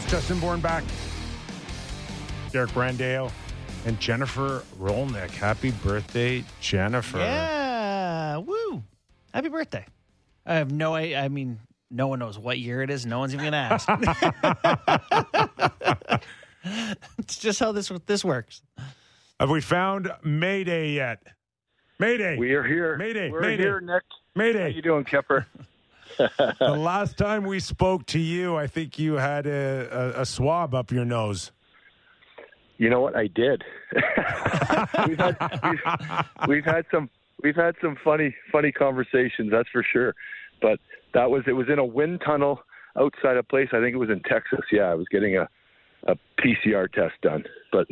Studios. Justin Bornback, Derek Brandale, and Jennifer Rolnick. Happy birthday, Jennifer. Yeah. Woo. Happy birthday. I have no I, I mean, no one knows what year it is. No one's even going to ask. it's just how this this works. Have we found Mayday yet? Mayday. We are here. Mayday. We're Mayday. here, Nick. Mayday. How you doing, Kipper? the last time we spoke to you, I think you had a, a, a swab up your nose. You know what? I did. we've, had, we've, we've had some we've had some funny funny conversations. That's for sure. But that was it was in a wind tunnel outside a place. I think it was in Texas. Yeah, I was getting a a PCR test done. But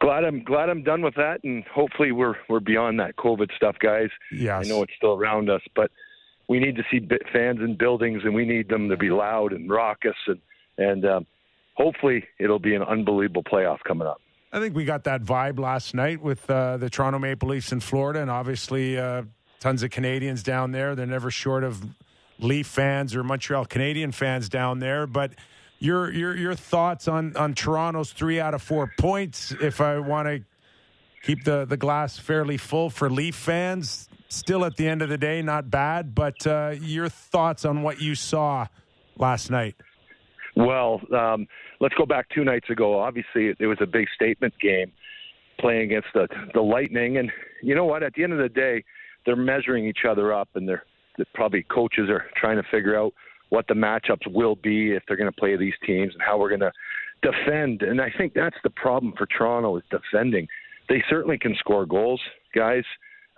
glad I'm glad I'm done with that, and hopefully we're we're beyond that COVID stuff, guys. Yes. I know it's still around us, but we need to see fans in buildings, and we need them to be loud and raucous, and and um, hopefully it'll be an unbelievable playoff coming up. I think we got that vibe last night with uh, the Toronto Maple Leafs in Florida, and obviously uh, tons of Canadians down there. They're never short of Leaf fans or Montreal Canadian fans down there. But your your your thoughts on on Toronto's three out of four points? If I want to keep the the glass fairly full for Leaf fans, still at the end of the day, not bad. But uh, your thoughts on what you saw last night? Well, um, let's go back two nights ago. Obviously, it, was a big statement game playing against the the Lightning, and you know what? At the end of the day, they're measuring each other up, and they're, they're probably coaches are trying to figure out what the matchups will be if they're going to play these teams and how we're going to defend. And I think that's the problem for Toronto is defending. They certainly can score goals, guys.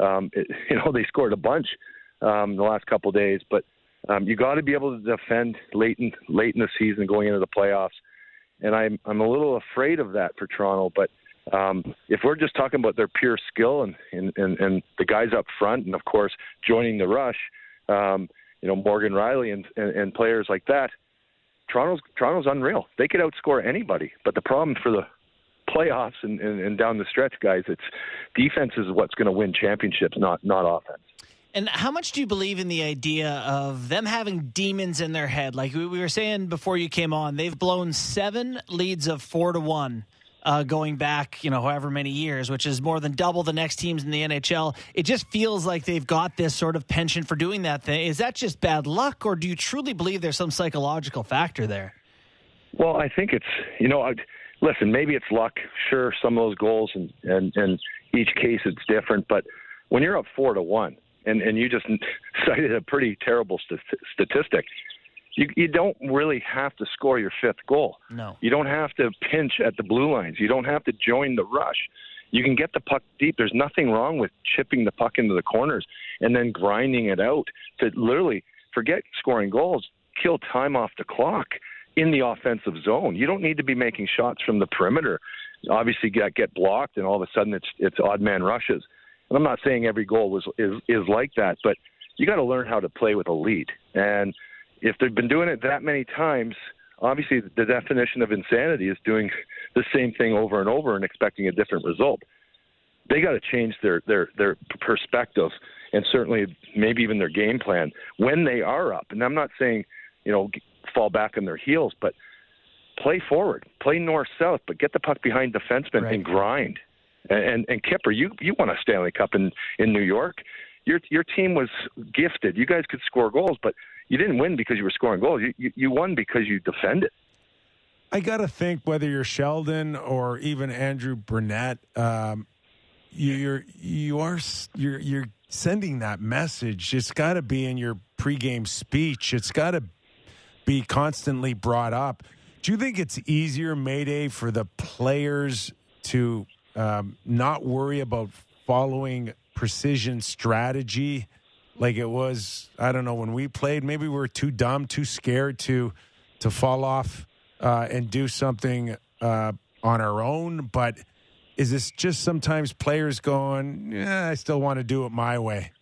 Um, it, you know, they scored a bunch um, the last couple of days, but um, you got to be able to defend late in late in the season, going into the playoffs. And I'm I'm a little afraid of that for Toronto. But um, if we're just talking about their pure skill and, and and and the guys up front, and of course joining the rush, um, you know Morgan Rielly and, and and players like that, Toronto's Toronto's unreal. They could outscore anybody. But the problem for the playoffs and, and, and down the stretch, guys, it's defense is what's going to win championships, not not offense. And how much do you believe in the idea of them having demons in their head? Like we we were saying before you came on, they've blown seven leads of four to one. Uh, going back, you know, however many years, which is more than double the next teams in the NHL. It just feels like they've got this sort of penchant for doing that thing. Is that just bad luck, or do you truly believe there's some psychological factor there? Well, I think it's you know, I, listen, maybe it's luck. Sure, some of those goals and and and each case it's different, but when you're up four to one, and and you just cited a pretty terrible st- statistic. You you don't really have to score your fifth goal. No. You don't have to pinch at the blue lines. You don't have to join the rush. You can get the puck deep. There's nothing wrong with chipping the puck into the corners and then grinding it out to literally forget scoring goals, kill time off the clock in the offensive zone. You don't need to be making shots from the perimeter. Obviously, get get blocked, and all of a sudden it's it's odd man rushes. And I'm not saying every goal was is is like that, but you got to learn how to play with a lead. And if they've been doing it that many times, obviously the definition of insanity is doing the same thing over and over and expecting a different result. They got to change their their their perspective and certainly maybe even their game plan when they are up. And I'm not saying you know fall back on their heels, but play forward, play north south, but get the puck behind defensemen Right. and grind. And, and and Kipper, you you won a Stanley Cup in in New York. Your your team was gifted. You guys could score goals, but you didn't win because you were scoring goals. You you, you won because you defended. I got to think whether you're Sheldon or even Andrew Brunette, um, you, you're you are you're you're sending that message. It's got to be in your pregame speech. It's got to be constantly brought up. Do you think it's easier, Mayday, for the players to um, not worry about following precision strategy like it was? I don't know when we played. Maybe we were too dumb, too scared to to fall off uh, and do something uh, on our own. But is this just sometimes players going? I still want to do it my way.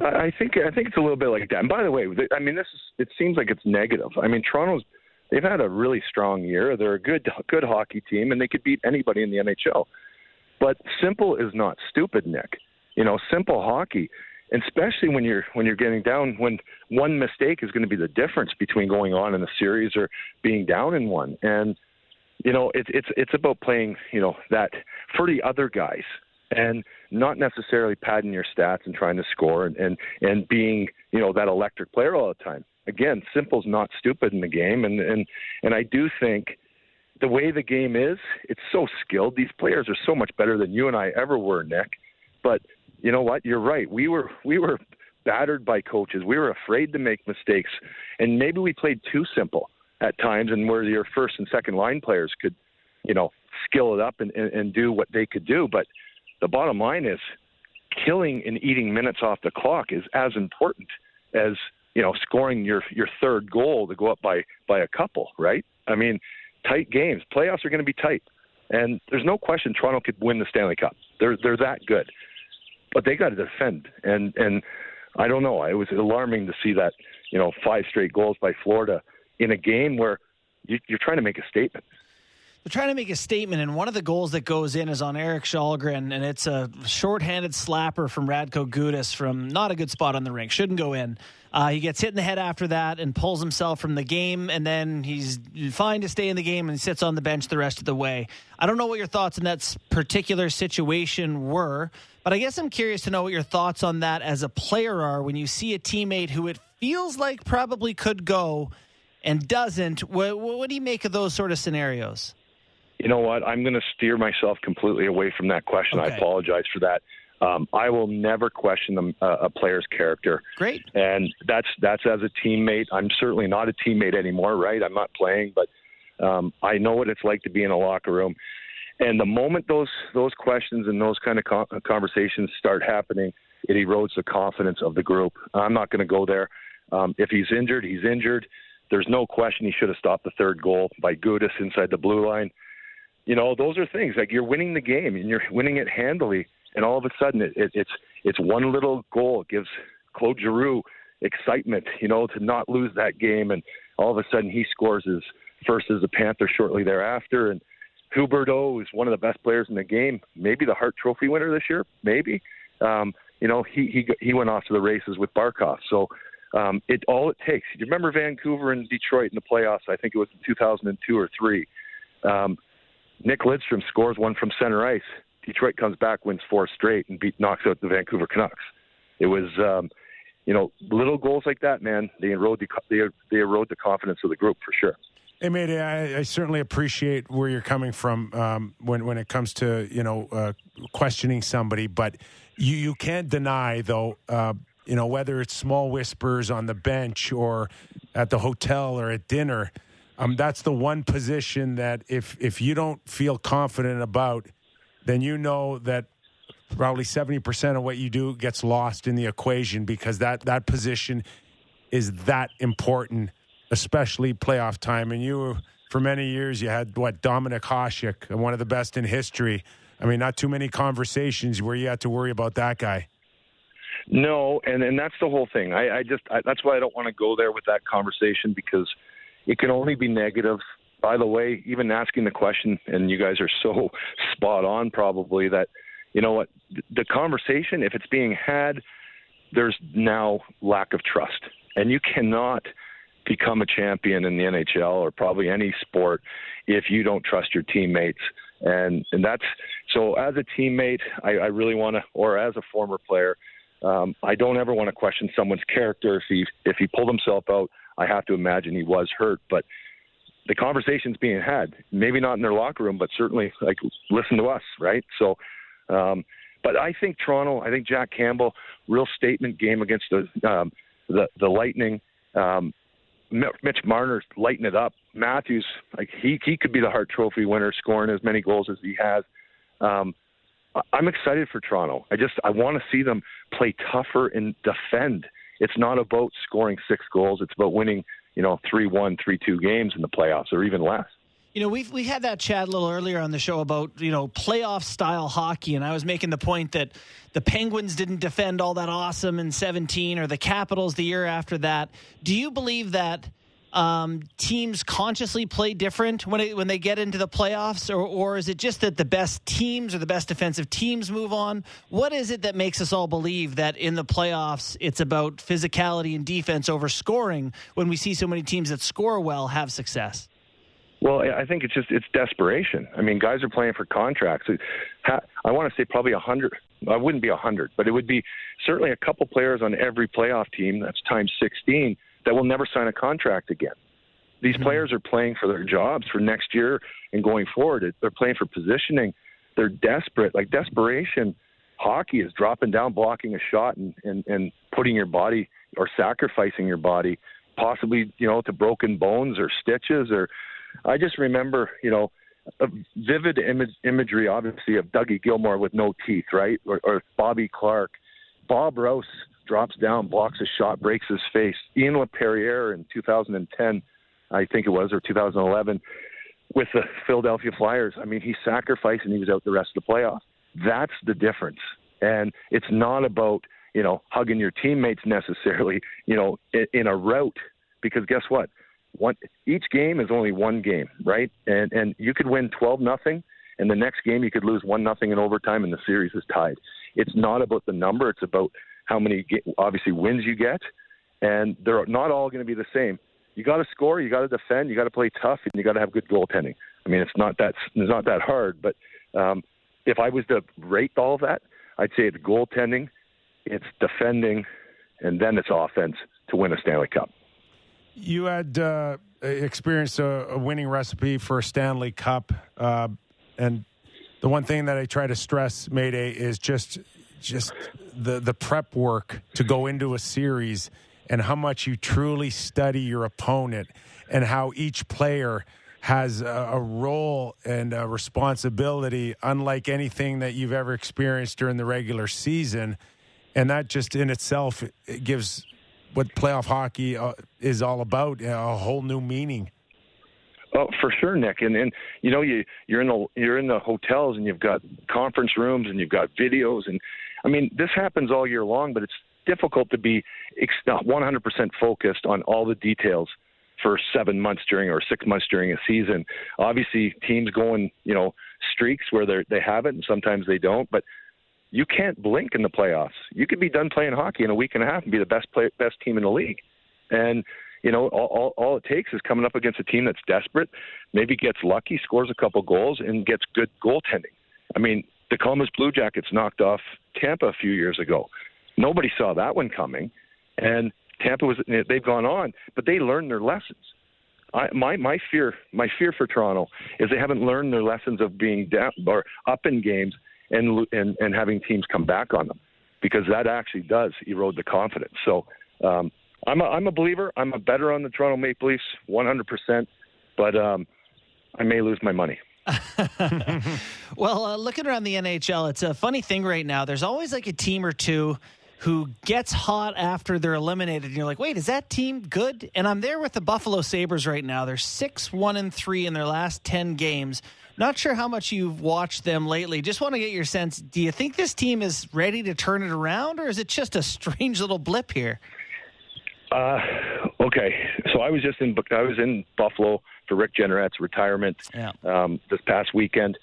I think I think it's a little bit like that. And by the way, I mean this is it seems like it's negative. I mean Toronto's they've had a really strong year. They're a good good hockey team and they could beat anybody in the NHL. But simple is not stupid, Nick. You know, simple hockey. especially when you're when you're getting down when one mistake is going to be the difference between going on in the series or being down in one and you know it's it's it's about playing you know that for the other guys and not necessarily padding your stats and trying to score and and, and being you know that electric player all the time again simple's not stupid in the game and and and I do think the way the game is it's so skilled these players are so much better than you and I ever were Nick but you know what? You're right. We were we were battered by coaches. We were afraid to make mistakes, and maybe we played too simple at times, and where your first and second line players could, you know, skill it up and, and, and do what they could do. But the bottom line is, killing and eating minutes off the clock is as important as you know scoring your your third goal to go up by by a couple. Right? I mean, tight games. Playoffs are going to be tight. And there's no question Toronto could win the Stanley Cup. They're they're that good but they got to defend. And and I don't know. It was alarming to see that you know five straight goals by Florida in a game where you, you're trying to make a statement. They're trying to make a statement, and one of the goals that goes in is on Erik Källgren, and it's a shorthanded slapper from Radko Gudas from not a good spot on the rink. Shouldn't go in. Uh, he gets hit in the head after that and pulls himself from the game, and then he's fine to stay in the game and sits on the bench the rest of the way. I don't know what your thoughts in that particular situation were, but I guess I'm curious to know what your thoughts on that as a player are when you see a teammate who it feels like probably could go and doesn't. What, what do you make of those sort of scenarios? You know what? I'm going to steer myself completely away from that question. Okay. I apologize for that. Um, I will never question them, uh, a player's character. Great. And that's that's as a teammate. I'm certainly not a teammate anymore, right? I'm not playing, but um, I know what it's like to be in a locker room. And the moment those those questions and those kind of co- conversations start happening, it erodes the confidence of the group. I'm not going to go there. Um, if he's injured, he's injured. There's no question he should have stopped the third goal by Gudas inside the blue line you know, those are things like you're winning the game and you're winning it handily, and all of a sudden it, it, it's it's one little goal gives Claude Giroux excitement, you know, to not lose that game, and all of a sudden he scores his first as a Panther shortly thereafter, and Huberdeau is one of the best players in the game, maybe the Hart Trophy winner this year, maybe. Um, you know, he he he went off to the races with Barkov, so. Um, it all it takes. You remember Vancouver and Detroit in the playoffs? I think it was in 2002 or three. Um, Nick Lidstrom scores one from center ice. Detroit comes back, wins four straight, and beat knocks out the Vancouver Canucks. It was, um, you know, little goals like that, man. They erode the they, they erode the confidence of the group for sure. Hey, Mayday, I, I certainly appreciate where you're coming from um, when when it comes to you know uh, questioning somebody, but you you can't deny though. Uh, you know whether it's small whispers on the bench or at the hotel or at dinner um, that's the one position that if if you don't feel confident about, then you know that probably seventy percent of what you do gets lost in the equation because that that position is that important, especially playoff time. And you, for many years, you had what Dominik Hasek, one of the best in history. I mean, not too many conversations where you had to worry about that guy. No, and and that's the whole thing. I, I just I, that's why I don't want to go there with that conversation because it can only be negative. By the way, even asking the question, and you guys are so spot on, probably that you know what the conversation, if it's being had, there's now lack of trust, and you cannot become a champion in the NHL or probably any sport if you don't trust your teammates. And and that's so as a teammate, I, I really want to, or as a former player, um, I don't ever want to question someone's character if he if he pulled himself out I have to imagine he was hurt. But the conversation's being had, maybe not in their locker room, but certainly like listen to us, right? So, um, but I think Toronto, I think Jack Campbell, real statement game against the um, the the Lightning. Um, Mitch Marner lighting it up. Matthews, like he he could be the Hart Trophy winner, scoring as many goals as he has. Um, I'm excited for Toronto. I just I want to see them play tougher and defend it's not about scoring six goals. It's about winning, you know, three one, three two games in the playoffs, or even less. You know, we've we had that chat a little earlier on the show about you know playoff style hockey, and I was making the point that the Penguins didn't defend all that awesome in 17, or the Capitals the year after that. Do you believe that um, teams consciously play different when it, when they get into the playoffs, or or is it just that the best teams or the best defensive teams move on? What is it that makes us all believe that in the playoffs it's about physicality and defense over scoring when we see so many teams that score well have success? Well, I think it's just it's desperation. I mean, guys are playing for contracts. I want to say probably a hundred. I wouldn't be a hundred, but it would be certainly a couple players on every playoff team. That's times sixteen that will never sign a contract again. These mm-hmm. players are playing for their jobs for next year and going forward. They're playing for positioning. They're desperate. Like desperation, hockey is dropping down, blocking a shot, and, and, and putting your body or sacrificing your body, possibly you know to broken bones or stitches. Or I just remember you know a vivid image, imagery, obviously, of Dougie Gilmour with no teeth, right, or, or Bobby Clarke. Bob Rouse drops down, blocks a shot, breaks his face. Ian LaPerriere in 2010, I think it was, or 2011, with the Philadelphia Flyers. I mean, he sacrificed and he was out the rest of the playoffs. That's the difference. And it's not about, you know, hugging your teammates necessarily, you know, in, in a route, because guess what? One, each game is only one game, right? And and you could win 12 nothing, and the next game you could lose one nothing in overtime, and the series is tied. It's not about the number; it's about how many obviously wins you get, and they're not all going to be the same. You got to score, you got to defend, you got to play tough, and you got to have good goaltending. I mean, it's not that it's not that hard, but um, if I was to rate all that, I'd say it's goaltending, it's defending, and then it's offense to win a Stanley Cup. You had uh, experienced a, a, winning recipe for a Stanley Cup, uh, and the one thing that I try to stress, Mayday, is just just the the prep work to go into a series and how much you truly study your opponent and how each player has a, a, role and a responsibility unlike anything that you've ever experienced during the regular season and that just in itself it gives what playoff hockey uh, is all about a whole new meaning Oh, for sure, Nick. And and you know you you're in the you're in the hotels and you've got conference rooms and you've got videos and I mean, this happens all year long, but it's difficult to be 100% focused on all the details for seven months during or six months during a season. Obviously, teams go in, you know, streaks where they they have it, and sometimes they don't. But you can't blink in the playoffs. You could be done playing hockey in a week and a half and be the best play, best team in the league. And you know, all, all, all it takes is coming up against a team that's desperate, maybe gets lucky, scores a couple goals, and gets good goaltending. I mean, the Columbus Blue Jackets knocked off Tampa a few years ago. Nobody saw that one coming, and Tampa was they've gone on, but they learned their lessons. I, my my fear my fear for Toronto is they haven't learned their lessons of being down or up in games and and and having teams come back on them because that actually does erode the confidence. So um, I'm a I'm a believer. I'm a better on the Toronto Maple Leafs 100, percent but um, I may lose my money. well, uh, looking around the NHL, it's a funny thing right now. There's always like a team or two who gets hot after they're eliminated. And you're like, wait, is that team good? And I'm there with the Buffalo Sabres right now. They're 6 1 and 3 in their last 10 games. Not sure how much you've watched them lately. Just want to get your sense. Do you think this team is ready to turn it around, or is it just a strange little blip here? Uh, okay, so I was just in I was in Buffalo for Rick Jeanneret's retirement yeah. um, this past weekend.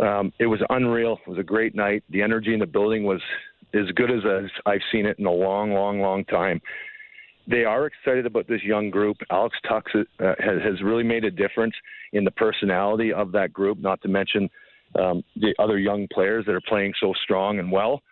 Um, it was unreal. It was a great night. The energy in the building was as good as, as I've seen it in a long, long, long time. They are excited about this young group. Alex Tuch uh, has, has really made a difference in the personality of that group. Not to mention um, the other young players that are playing so strong and well.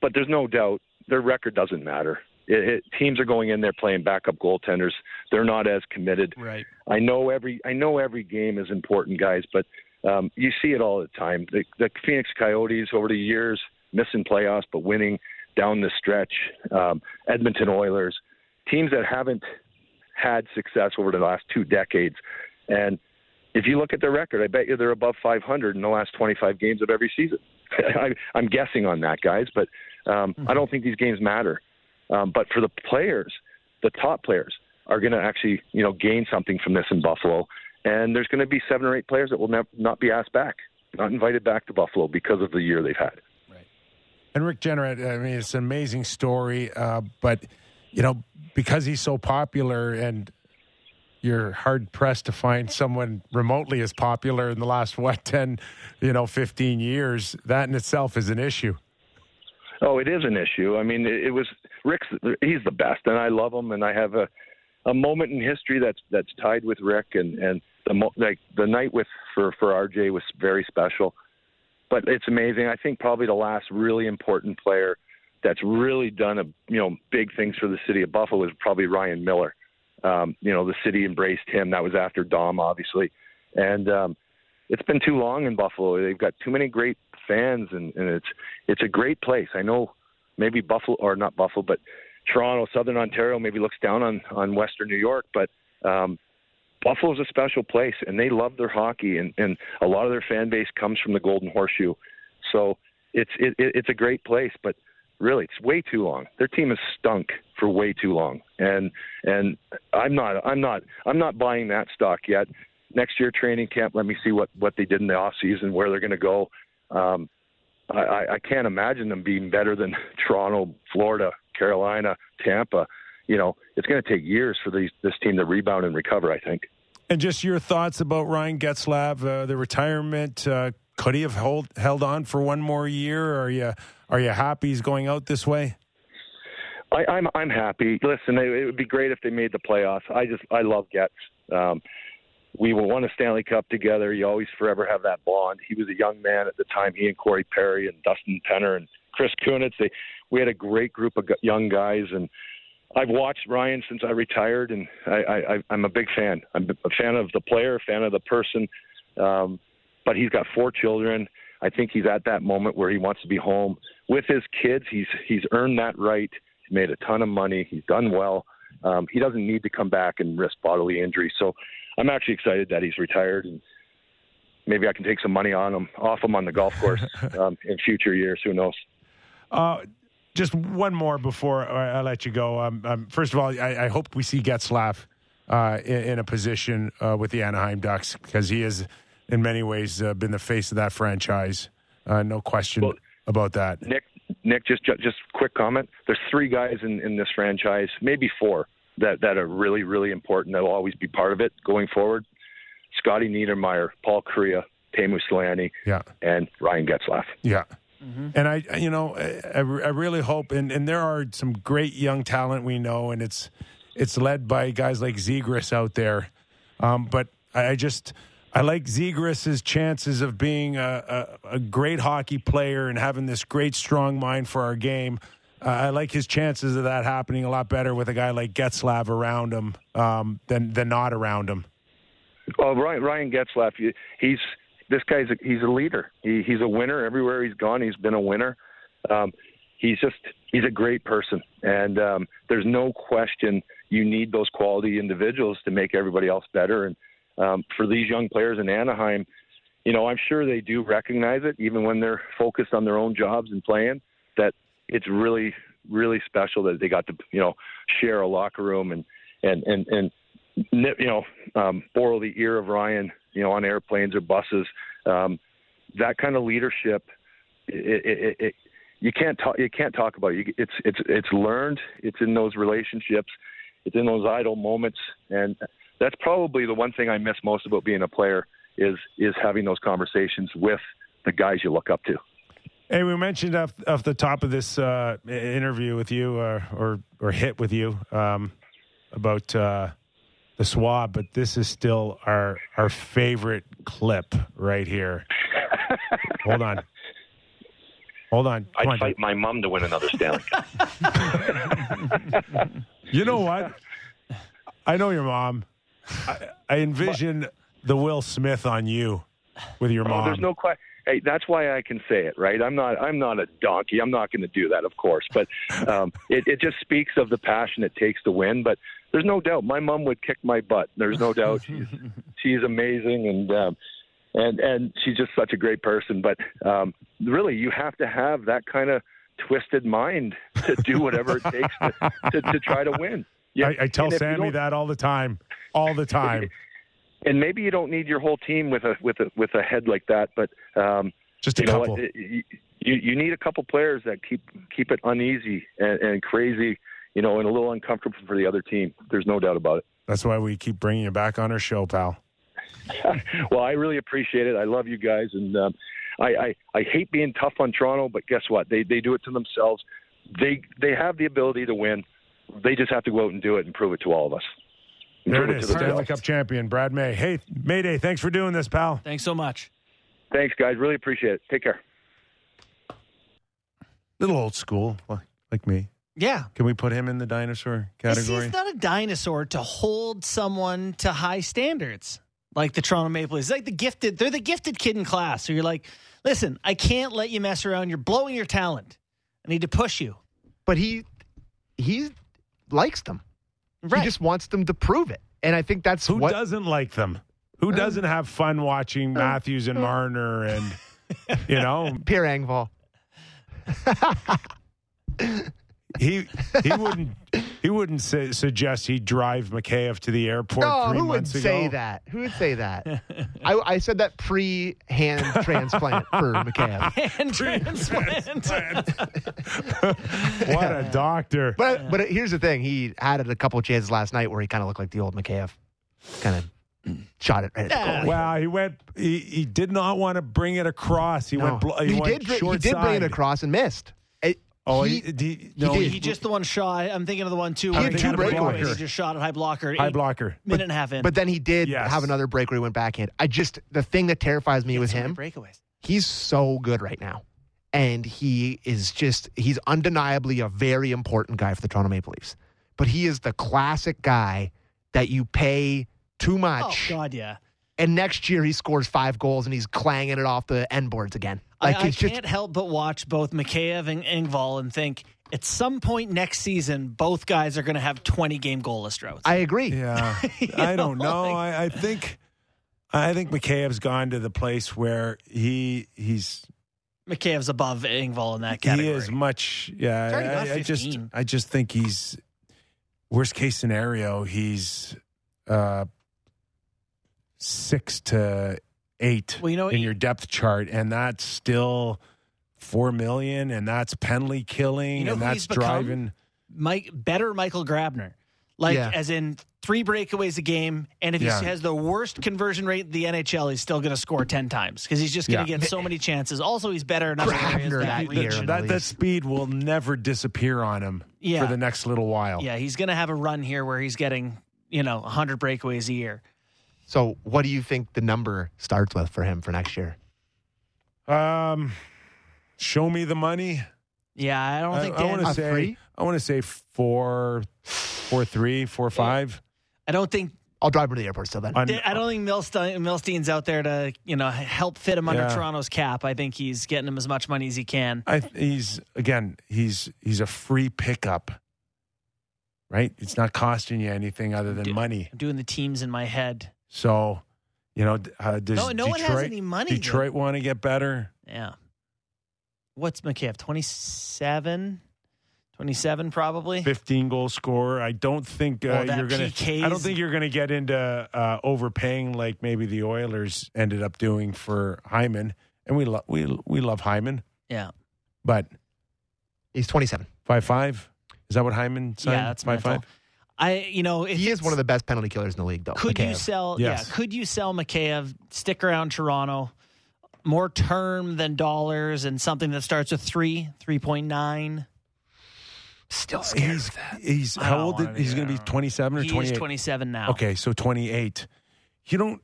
But there's no doubt their record doesn't matter. It, it, teams are going in there playing backup goaltenders. They're not as committed. Right. I know every I know every game is important, guys, but um, you see it all the time. The, the Phoenix Coyotes over the years missing playoffs but winning down the stretch. Um, Edmonton Oilers, teams that haven't had success over the last two decades, and if you look at their record, I bet you they're above 500 in the last 25 games of every season. I, I'm guessing on that, guys, but um, mm-hmm. I don't think these games matter. Um, but for the players, the top players are going to actually, you know, gain something from this in Buffalo. And there's going to be seven or eight players that will ne- not be asked back, not invited back to Buffalo because of the year they've had. Right. And Rick Jeanneret, I mean, it's an amazing story, uh, but you know, because he's so popular and you're hard pressed to find someone remotely as popular in the last what 10, you know, 15 years. That in itself is an issue. Oh, it is an issue. I mean, it, it was Rick's. He's the best, and I love him. And I have a a moment in history that's that's tied with Rick, and and the like the night with for for RJ was very special. But it's amazing. I think probably the last really important player that's really done a you know big things for the city of Buffalo is probably Ryan Miller. Um, you know, the city embraced him. That was after Dom, obviously, and um, it's been too long in Buffalo. They've got too many great fans, and, and it's it's a great place. I know maybe Buffalo or not Buffalo, but Toronto, Southern Ontario maybe looks down on on Western New York, but um, Buffalo's a special place, and they love their hockey, and and a lot of their fan base comes from the Golden Horseshoe, so it's it, it's a great place, but really it's way too long. Their team has stunk for way too long, and and I'm not I'm not I'm not buying that stock yet. Next year training camp, let me see what what they did in the off season, where they're going to go. Um, I, I can't imagine them being better than Toronto, Florida, Carolina, Tampa. You know, it's going to take years for these, this team to rebound and recover. I think. And just your thoughts about Ryan Getzlaf, uh, the retirement. Uh, could he have hold, held on for one more year? Are you are you happy he's going out this way? I, I'm I'm happy. Listen, it, it would be great if they made the playoffs. I just I love Getz. Um, we won a Stanley Cup together. You always forever have that bond. He was a young man at the time. He and Corey Perry and Dustin Penner and Chris Kunitz. They we had a great group of young guys, and I've watched Ryan since I retired, and I, I, I'm a big fan. I'm a fan of the player, a fan of the person. Um, but he's got four children. I think he's at that moment where he wants to be home with his kids. He's he's earned that right. He's made a ton of money. He's done well. Um, he doesn't need to come back and risk bodily injury. So I'm actually excited that he's retired and maybe I can take some money on him off him on the golf course um, in future years. Who knows? Uh, just one more before I, I let you go. Um, um, first of all, I, I, hope we see Getzlaf uh, in, in, a position uh, with the Anaheim Ducks because he has, in many ways, uh, been the face of that franchise. Uh, no question well, about that. Nick, Nick, just just quick comment. There's three guys in, in this franchise, maybe four, that that are really really important. That'll always be part of it going forward. Scotty Niedermayer, Paul Kariya, Teemu Selanne, yeah. and Ryan Getzlaf. Yeah. Mm-hmm. And I, you know, I, I really hope, and, and there are some great young talent we know, and it's it's led by guys like Zegras out there. Um, but I just I like Zegras's chances of being a, a, a, great hockey player and having this great strong mind for our game. I like his chances of that happening a lot better with a guy like Getzlaf around him um, than than not around him. Oh, Ryan, Ryan he's this guy's a, he's a leader. He, he's a winner everywhere he's gone. He's been a winner. Um, he's just he's a great person, and um, there's no question you need those quality individuals to make everybody else better. And um, for these young players in Anaheim, you know, I'm sure they do recognize it, even when they're focused on their own jobs and playing. That it's really, really special that they got to, you know, share a locker room and and and and you know, um, borrow the ear of Ryan, you know, on airplanes or buses. Um, that kind of leadership, it, it, it, you can't talk. You can't talk about it. It's it's it's learned. It's in those relationships. It's in those idle moments, and that's probably the one thing I miss most about being a player is is having those conversations with the guys you look up to. Hey, we mentioned off, off the top of this uh, interview with you, uh, or or hit with you, um, about uh, the swab, but this is still our our favorite clip right here. Hold on. Hold on. I'd on, fight dude. my mom to win another Stanley Cup. you know what? I know your mom. I, I envision but, the Will Smith on you with your mom. Oh, there's no question. Hey, that's why I can say it, right? I'm not. I'm not a donkey. I'm not going to do that, of course. But um, it, it just speaks of the passion it takes to win. But there's no doubt my mom would kick my butt. There's no doubt she's she's amazing and um, and and she's just such a great person. But um, really, you have to have that kind of twisted mind to do whatever it takes to, to, to try to win. Yeah, I, I tell Sammy that all the time, all the time. and maybe you don't need your whole team with a with a with a head like that, but um, just a you couple. Know, you, you you need a couple players that keep keep it uneasy and, and crazy you know, and a little uncomfortable for the other team. There's no doubt about it. That's why we keep bringing you back on our show, pal. well, I really appreciate it. I love you guys, and um, I, I I hate being tough on Toronto, but guess what? They they do it to themselves. They they have the ability to win. They just have to go out and do it and prove it to all of us. And There it is, the Stanley Cup champion Brad May. Hey, Mayday, thanks for doing this, pal. Thanks so much. Thanks, guys. Really appreciate it. Take care. Little old school, like me. Yeah. Can we put him in the dinosaur See, category? He's not a dinosaur to hold someone to high standards like the Toronto Maple Leafs. It's like the gifted, they're the gifted kid in class. So you're like, listen, I can't let you mess around. You're blowing your talent. I need to push you. But he he likes them. Right. He just wants them to prove it. And I think that's Who what doesn't like them? Who mm. doesn't have fun watching mm. Matthews and mm. Marner and you know Pierre Engvall. he he wouldn't he wouldn't say, suggest he drive Mikheyev to the airport No, three who would months say ago. that? Who would say that? I, I said that pre hand transplant for McCann. Hand transplant. What a doctor! But but here's the thing: he had it a couple of chances last night where he kind of looked like the old Mikheyev, kind of shot it right at the Yeah. goalie. Wow, he went. He, he did not want to bring it across. He No. went. Bl- he, he, went did. br- He short did bring it across and missed. Oh, he- he, he, no, did. He just the one shot. I'm thinking of the one too. He had two breakaway. breakaways. He just shot a high blocker. high blocker. Minute and a half in. but then he did Yes. have another break where he went backhand. I just the thing that terrifies me with So him, breakaways. he's so good right now, and he is just he's undeniably a very important guy for the Toronto Maple Leafs. But he is the classic guy that you pay too oh, much. Oh God, yeah. And next year he scores five goals and he's clanging it off the end boards again. Like I, I it's just can't help but watch both Mikheyev and Engvall and think at some point next season, both guys are going to have 20 game goalless droughts. I agree. Yeah, I don't know, know. like- I, I think, I think Mikheyev's gone to the place where he he's Mikheyev's above Engvall in that category. he is much. Yeah, He's already got I, I just I just think he's worst case scenario. He's uh, six to eight Well, you know, in your depth chart, and that's still four million, and that's penalty killing, You know and that's he's driving. Mike better Michael Grabner. Like Yeah. as in three breakaways a game, and if Yeah. he has the worst conversion rate in the NHL, he's still going to score ten times because he's just going to Yeah. get so many chances. Also, he's better in other areas. Grabner that reach. year. the That, that speed will never disappear on him Yeah. for the next little while. Yeah, he's going to have a run here where he's getting you know hundred breakaways a year. So, what do you think the number starts with for him for next year? Um, show me the money. Yeah, I don't think I, Dan, want to say three? I want to say four, four three, four five. I don't think I'll drive him to the airport still then. On- I don't think Milstein, Milstein's out there to you know help fit him under Yeah. Toronto's cap. I think he's getting him as much money as he can. I he's again he's he's a free pickup. Right, it's not costing you anything other than Dude. money. I'm doing the teams in my head. So, you know, uh, does No, no Detroit, one has any money. though. Detroit want to get better? Yeah. What's Mikheyev? 27? 27 probably? Fifteen goal scorer. I don't think uh, Well, you're gonna. PKs I don't think you're gonna get into uh, overpaying like maybe the Oilers ended up doing for Hyman. And we love we we love Hyman, Yeah. but He's 27. five five. Is that what Hyman signed? Yeah, that's five mental. five. I you know, if He is one of the best penalty killers in the league, though. Could you sell Yes. yeah, could you sell Mikheyev, stick around Toronto, more term than dollars and something that starts with 3, 3.9? Still scared He's of that. he's how old? wanna Is, be he's going to be twenty seven or He twenty is eight. 27 now. Okay, so 28. You don't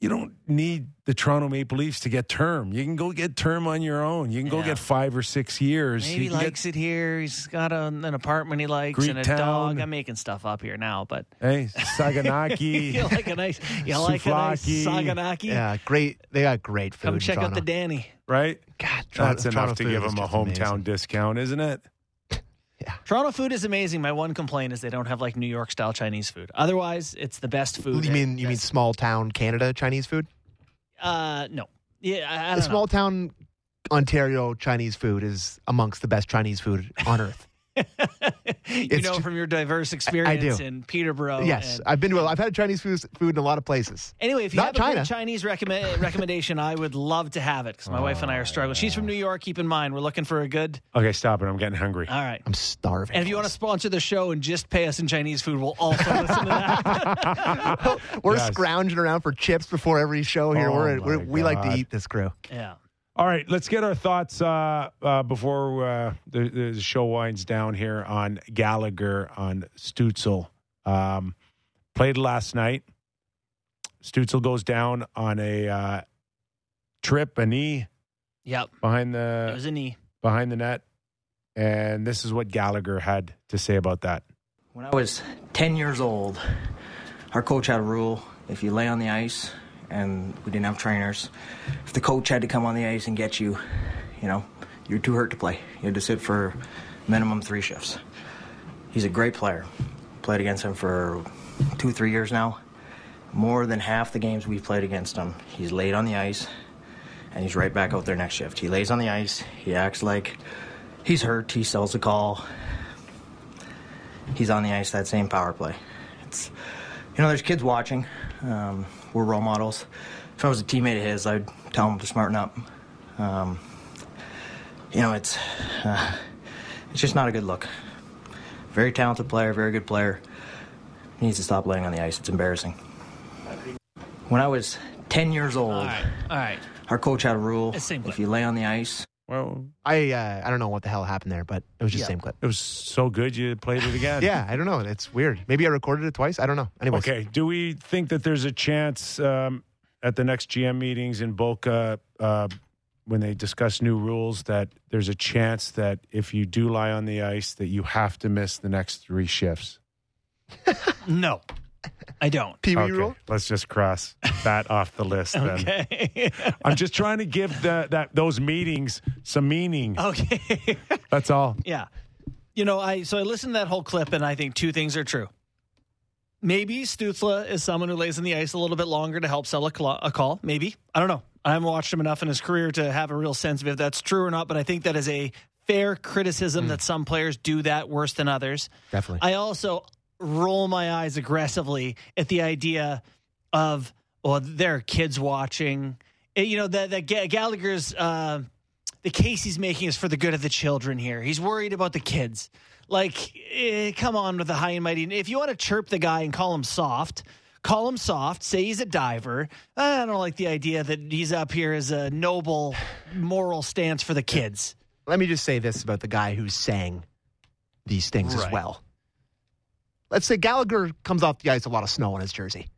you don't need the Toronto Maple Leafs to get term. You can go get term on your own. You can go get 5 or 6 years. Maybe he You can likes it here. He's got a, an apartment he likes and a Greektown. dog. I'm making stuff up here now, but hey, Saganaki. you like a nice, you like a nice Souvlaki. Saganaki. Yeah, great. They got great food. Come in check out the Danny. right? God, Toronto- That's enough Toronto to give him a hometown amazing. discount, isn't it? Toronto food is amazing. My one complaint is they don't have like New York style Chinese food. Otherwise, it's the best food. You mean you mean small town Canada Chinese food? Uh, no. Yeah, I, I The don't small town Ontario Chinese food is amongst the best Chinese food on earth. know. you know ju- from your diverse experience I, do. in Peterborough. yes, and- I've been to. a- I've had Chinese food, food in a lot of places. Anyway, if you Not have a. Chinese recommend, recommendation, I would love to have it because my wife and I are struggling. She's from New York. Keep in mind, we're looking for a good. Okay, stop it. I'm getting hungry. All right. I'm starving. And if you want to sponsor the show and just pay us in Chinese food, we'll also listen to that. we're Yes. scrounging around for chips before every show here. Oh, we're, we're we like to eat this crew. Yeah. All right, let's get our thoughts uh, uh, before uh, the, the show winds down here on Gallagher on Stutzle. Um, played last night. Stutzle goes down on a uh, trip, a knee Yep. behind It the was a knee. behind the net, and this is what Gallagher had to say about that. When I was 10 years old, our coach had a rule if you lay on the ice and we didn't have trainers, if the coach had to come on the ice and get you, you know, you're too hurt to play. You had to sit for minimum three shifts. He's a great player. Played against him for two, three years now. More than half the games we've played against him, he's laid on the ice and he's right back out there next shift. He lays on the ice, he acts like he's hurt, he sells a call, he's on the ice that same power play. It's you know, there's kids watching. Um, we're role models. If I was a teammate of his, I'd tell him to smarten up. Um, you know, it's uh, it's just not a good look. Very talented player, very good player. He needs to stop laying on the ice. It's embarrassing. When I was 10 years old, All right. All right. our coach had a rule: if you lay on the ice, Well, I uh, I don't know what the hell happened there, but it was just Yeah. the same clip. it was so good you played it again. Yeah, I don't know. It's weird. Maybe I recorded it twice. I don't know. Anyways, Okay. Do we think that there's a chance um, at the next GM meetings in Boca uh, when they discuss new rules that there's a chance that if you do lie on the ice that you have to miss the next three shifts? No, I don't. Pee Wee Okay, rule. let's just cross that off the list. Then Okay. I'm just trying to give the, that those meetings some meaning. okay. That's all. Yeah. You know, I so I listened to that whole clip and I think two things are true. Maybe Stutzle is someone who lays in the ice a little bit longer to help sell a, cl- a call. Maybe. I don't know. I haven't watched him enough in his career to have a real sense of if that's true or not, but I think that is a fair criticism mm. that some players do that worse than others. Definitely. I also roll my eyes aggressively at the idea of, well, there are kids watching. Eh, You know, that, that Gallagher's, uh, the case he's making is for the good of the children here. He's worried about the kids. Like, eh, come on with the high and mighty. If you want to chirp the guy and call him soft, call him soft. Say he's a diver. I don't like the idea that he's up here as a noble moral stance for the kids. Let me just say this about the guy who's saying these things as well. Let's say Gallagher comes off the ice a lot of snow on his jersey.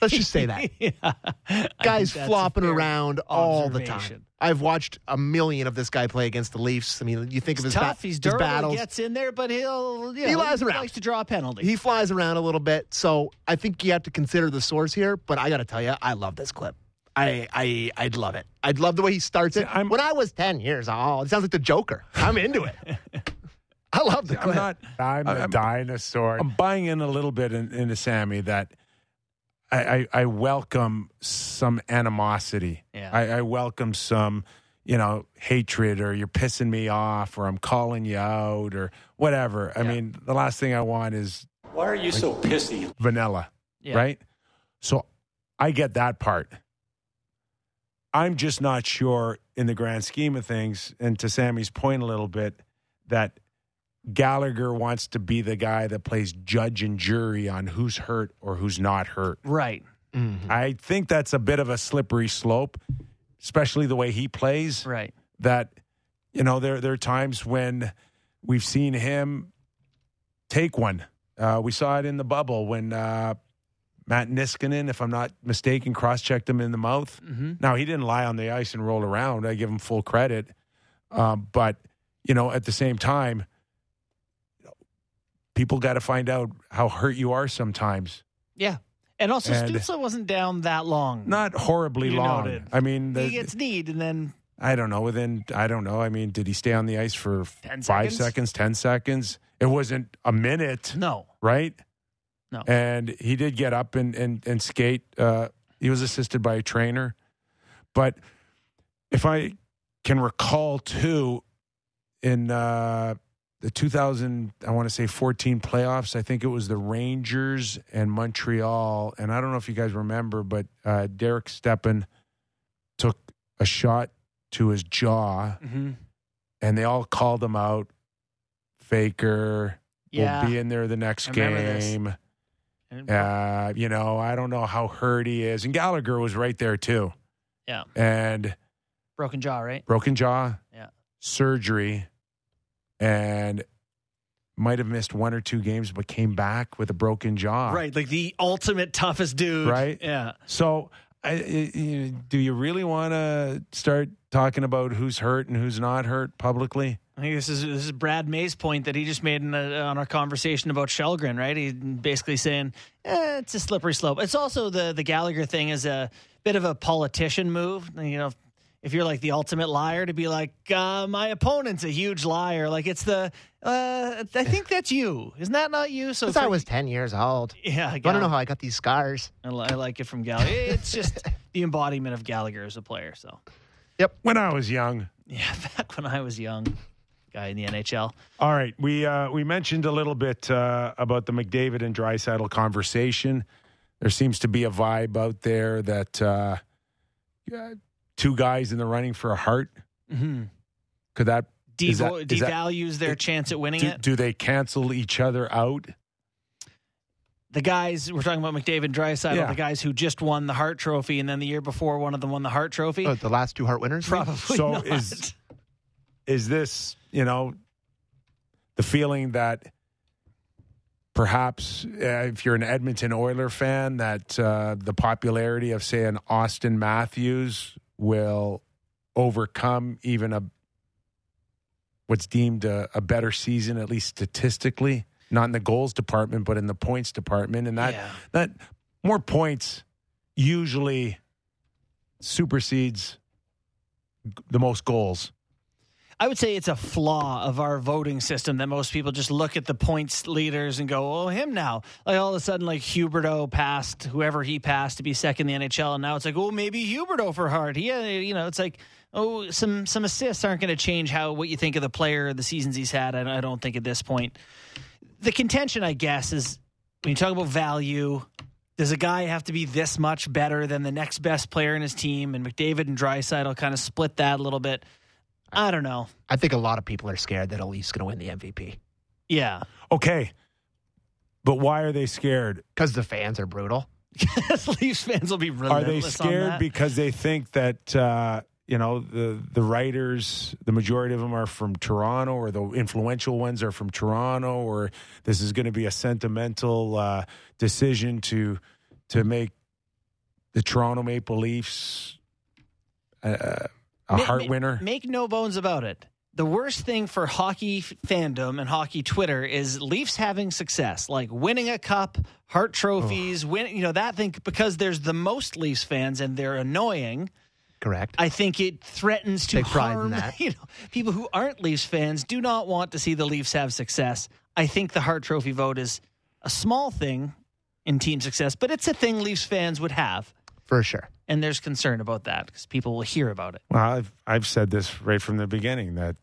Let's just say that. yeah. Guy's flopping around all the time. I've watched a million of this guy play against the Leafs. I mean, you think of his, He's ba- tough. He's his battles. He gets in there, but he'll you know, He lies around. likes to draw a penalty. he flies around a little bit. So I think you have to consider the source here. But I got to tell you, I love this clip. I, I I'd love it. I'd love the way he starts it. I'm- when I was ten years old, it sounds like the Joker. I'm into it. I love the I'm clip. not. I'm a I'm- dinosaur. I'm buying in a little bit in, into Sammy that I, I, I welcome some animosity. Yeah. I, I welcome some, you know, hatred or you're pissing me off or I'm calling you out or whatever. I Yeah. mean, the last thing I want is Why are you so pissy? vanilla, Yeah. right? So I get that part. I'm just not sure in the grand scheme of things, and to Sammy's point a little bit, that Gallagher wants to be the guy that plays judge and jury on who's hurt or who's not hurt. right. Mhm. I think that's a bit of a slippery slope, especially the way he plays. Right. That, you know, there, there are times when we've seen him take one. Uh, we saw it in the bubble when uh, Matt Niskanen, if I'm not mistaken, cross checked him in the mouth. Mm-hmm. Now, he didn't lie on the ice and roll around. I give him full credit. Um, but, you know, at the same time, people got to find out how hurt you are sometimes. Yeah. And also, And- Stutzle wasn't down that long. Not horribly You long. noted. I mean, the, he gets kneed, and then I don't know. Within, I don't know. I mean, did he stay on the ice for 10 five seconds? seconds, 10 seconds? It wasn't a minute, no. right? No. And he did get up and, and, and skate. Uh, he was assisted by a trainer. But if I can recall, too, in uh, the 2000, I want to say 14 playoffs. I think it was the Rangers and Montreal. And I don't know if you guys remember, but uh, Derek Stepan took a shot to his jaw, hmm and they all called him out. Faker Yeah. will be in there the next this. game. Uh, you know, I don't know how hurt he is. And Gallagher was right there too. Yeah. And broken jaw, right? broken jaw, Yeah. surgery, and might have missed one or two games, but came back with a broken jaw. Right, like the ultimate toughest dude. Right. Yeah. So, I, do you really want to start talking about who's hurt and who's not hurt publicly? I think this is this is Brad May's point that he just made in a, on our conversation about Källgren, right? He's basically saying eh, it's a slippery slope. It's also the the Gallagher thing is a bit of a politician move. You know, if you're like the ultimate liar, to be like uh, my opponent's a huge liar. Like it's the uh, I think that's you. Isn't that not you? So Since I for- was 10 years old. yeah, I want to Gall- know how I got these scars. I, li- I like it from Gallagher. It's just the embodiment of Gallagher as a player. So yep When I was young. yeah, back when I was young, guy in the NHL. All right, we uh, we mentioned a little bit uh, about the McDavid and Draisaitl conversation. There seems to be a vibe out there that uh, yeah, two guys in the running for a Hart. Mm-hmm. Could that- Devo- that- devalues their chance at winning do, it. do they cancel each other out? The guys we're talking about McDavid, Draisaitl, Yeah. the guys who just won the Hart Trophy, and then the year before one of them won the Hart Trophy. Oh, the last two Hart winners? Probably So not. is- Is this you know the feeling that perhaps uh, if you're an Edmonton Oiler fan that uh, the popularity of say an Auston Matthews will overcome even a what's deemed a, a better season at least statistically not in the goals department but in the points department and that Yeah. that more points usually supersedes the most goals I would say it's a flaw of our voting system that most people just look at the points leaders and go, "Oh, him now." Like all of a sudden, like Huberdeau passed whoever he passed to be second in the NHL, and now it's like, "Oh, maybe Huberdeau for Hart." He, uh, you know, it's like, oh, some some assists aren't going to change how what you think of the player, the seasons he's had. I, don't think at this point. The contention, I guess, is when you talk about value. Does a guy have to be this much better than the next best player in his team? And McDavid and Draisaitl kind of split that a little bit. I don't know. I think a lot of people are scared that Elise going to win the MVP Yeah. okay but why are they scared because the fans are brutal. Leafs fans will be are relentless they on scared that. because they think that uh, you know the the writers the majority of them are from Toronto or the influential ones are from Toronto or this is going to be a sentimental uh, decision to to make the Toronto Maple Leafs uh, a Ma- Hart winner Make no bones about it. The worst thing for hockey fandom and hockey Twitter is Leafs having success, like winning a cup, Hart trophies, win. You know that thing because there's the most Leafs fans and they're annoying. Correct. I think it threatens to Take pride in harm. that. You know, people who aren't Leafs fans do not want to see the Leafs have success. I think the Hart Trophy vote is a small thing in team success, but it's a thing Leafs fans would have, For sure. and there's concern about that because people will hear about it. Well, I've I've said this right from the beginning that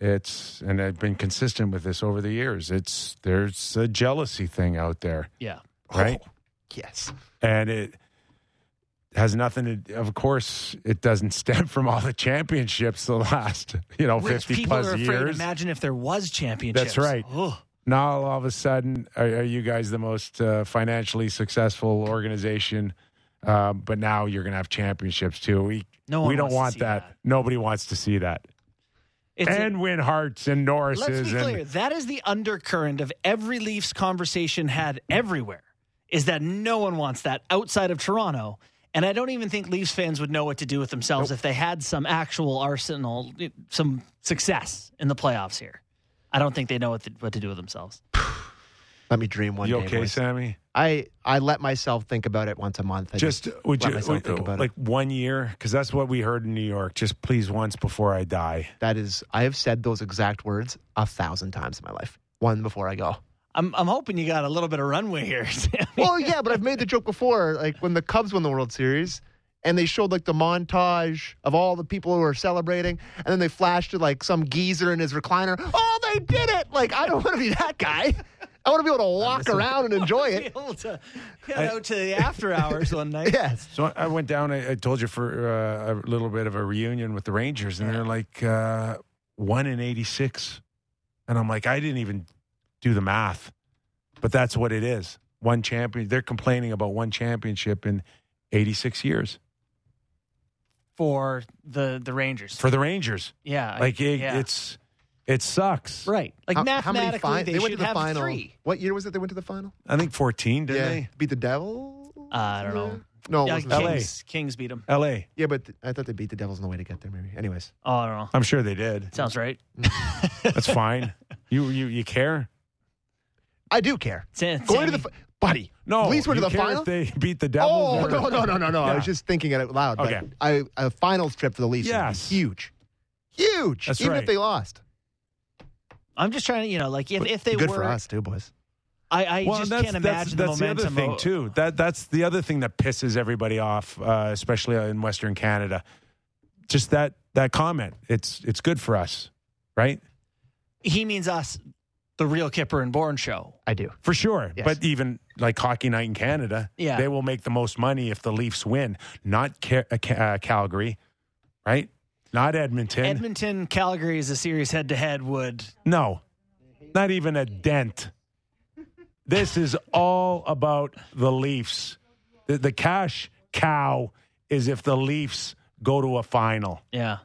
it's and I've been consistent with this over the years. It's there's a jealousy thing out there, Yeah. right? Oh, yes. And it has nothing to of course it doesn't stem from all the championships the last, you know, Which 50 people plus are afraid. years. Imagine if there was championships. That's right. Ugh. now all of a sudden are, are you guys the most uh, financially successful organization uh, but now you're going to have championships too. We No one we don't want that. that. Nobody wants to see that. It's a- and win Harts and let's Norrises be and clear. That is the undercurrent of every Leafs conversation had everywhere. Is that no one wants that outside of Toronto. And I don't even think Leafs fans would know what to do with themselves if they had some actual arsenal, some success in the playoffs here. I don't think they know what to, what to do with themselves. Let me dream one You day. okay, boys. Sammy? I, I let myself think about it once a month. I Just would let you myself would- think about it? like it. one year? Because that's what we heard in New York. Just please once before I die. That is, I have said those exact words a thousand times in my life. One before I go. I'm, I'm hoping you got a little bit of runway here, Sammy. Well, yeah, but I've made the joke before. Like when the Cubs won the World Series, and they showed like the montage of all the people who were celebrating, and then they flashed to like some geezer in his recliner. Oh, they did it! Like I don't want to be that guy. I want to be able to walk around and enjoy Be it. able to head out to the after hours one night. Yes. So I went down. I, I told you for uh, a little bit of a reunion with the Rangers, and they're like uh, one in eighty-six, and I'm like, I didn't even do the math, but that's what it is. One champion. They're complaining about one championship in eighty-six years For the the Rangers. for the Rangers. yeah. Like it, yeah. it's it sucks. right. Like How- how many mathematically, fi- they, went should to the have final. three. What year was it? They went to the final. I think fourteen, didn't they? beat the Devil. Uh, I don't know. No, it Yeah, wasn't LA. Kings, Kings beat them. L.A. Yeah, but th- I thought they beat the Devils on the way to get there. Maybe. Anyways, Oh, I don't know. I'm sure they did. Sounds right. That's fine. You you you care? I do care. Sa- Going to the Sammy- fi- buddy. No. Leafs went you to the final. They beat the Devils. Oh or- no no no no no! I was just thinking it out loud. but Okay. I, a finals trip for the Leafs Yes. would be huge, huge. That's even right. if they lost. I'm just trying to, you know, like if, if they good were, for us too, boys. I, I well, just that's, can't that's, imagine that's the the other momentum. thing of- too. That that's the other thing that pisses everybody off, uh, especially in Western Canada. Just that that comment. It's it's good for us, right? He means us, the real Kipper and Bourne show. I do. For sure. Yes. But even like Hockey Night in Canada, Yeah. they will make the most money if the Leafs win, not Ca- uh, Ca- uh, Calgary, right? Not Edmonton. Edmonton, Calgary is a series head to head. Would No, not even a dent. This is all about the Leafs. The, the cash cow is if the Leafs go to a final. yeah.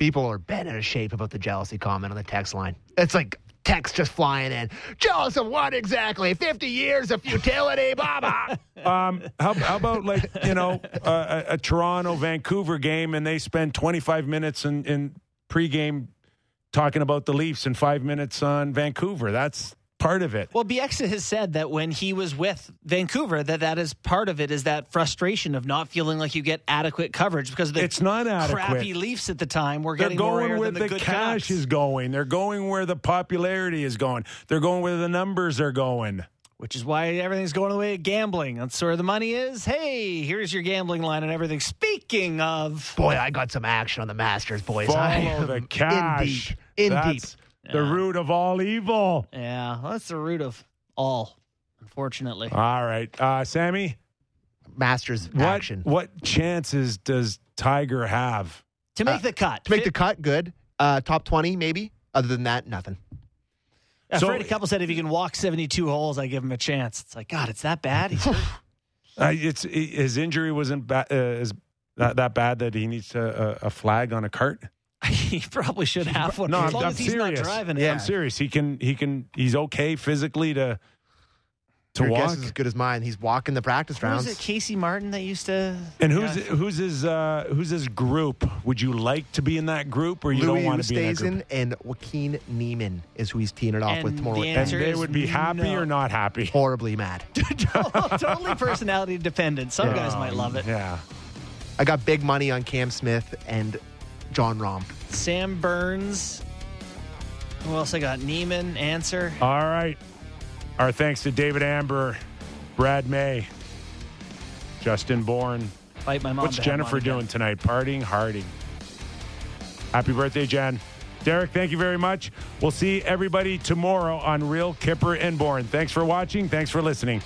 People are bent out of shape about the jealousy comment on the text line. It's like text just flying in. Jealous of what exactly? Fifty years of futility, Baba. Um, how, how about like you know a, a, a Toronto Vancouver game and they spend 25 minutes in, in pregame talking about the Leafs and five minutes on Vancouver. That's part of it. Well, Bieksa has said that when he was with Vancouver, that that is part of it is that frustration of not feeling like you get adequate coverage because of the It's not adequate. crappy Leafs at the time were They're getting more going air where than the, the good cash Canucks. is going. They're going where the popularity is going. They're going where the numbers are going. which is why everything's going the way of gambling. That's where the money is. Hey, here's your gambling line and everything. Speaking of, Boy, I got some action on the Masters, boys. I Follow am the in cash. deep. In That's deep. The root of all evil. yeah, well, that's the root of all, unfortunately. All right, uh, Sammy. Masters What action. what chances does Tiger have? to make uh, the cut, To make the cut, good. Uh, top 20, maybe. Other than that, nothing. Yeah, So- Freddie Couples said if he can walk 72 holes, I give him a chance. It's like, God, it's that bad? Uh, it's his injury wasn't ba- uh, is that, that bad that he needs a, a, a flag on a cart. he probably should have one. No, as I'm, long I'm as he's serious. not driving it. Yeah. I'm serious. He can he can he's okay physically to to Your walk. guess is as good as mine. He's walking the practice rounds. was it? Casey Martin that used to. And who's Yeah. who's his uh, who's his group? Would you like to be in that group, or you Louis don't want to be in that group? Oosthuizen and Joaquin Niemann is who he's teeing it off And with tomorrow. the at 10. And answer they would be happy no. or not happy. Horribly mad. totally personality dependent. Some guys might love it. Yeah. I got big money on Cam Smith and Jon Rahm. Sam Burns. Who else I got? Niemann, answer. All right. Our thanks to David Amber, Brad May, Justin Bourne. Fight my mom. What's Jennifer doing tonight? Partying, harding. Happy birthday, Jen. Derek, thank you very much. We'll see everybody tomorrow on Real Kipper and Bourne. Thanks for watching. Thanks for listening.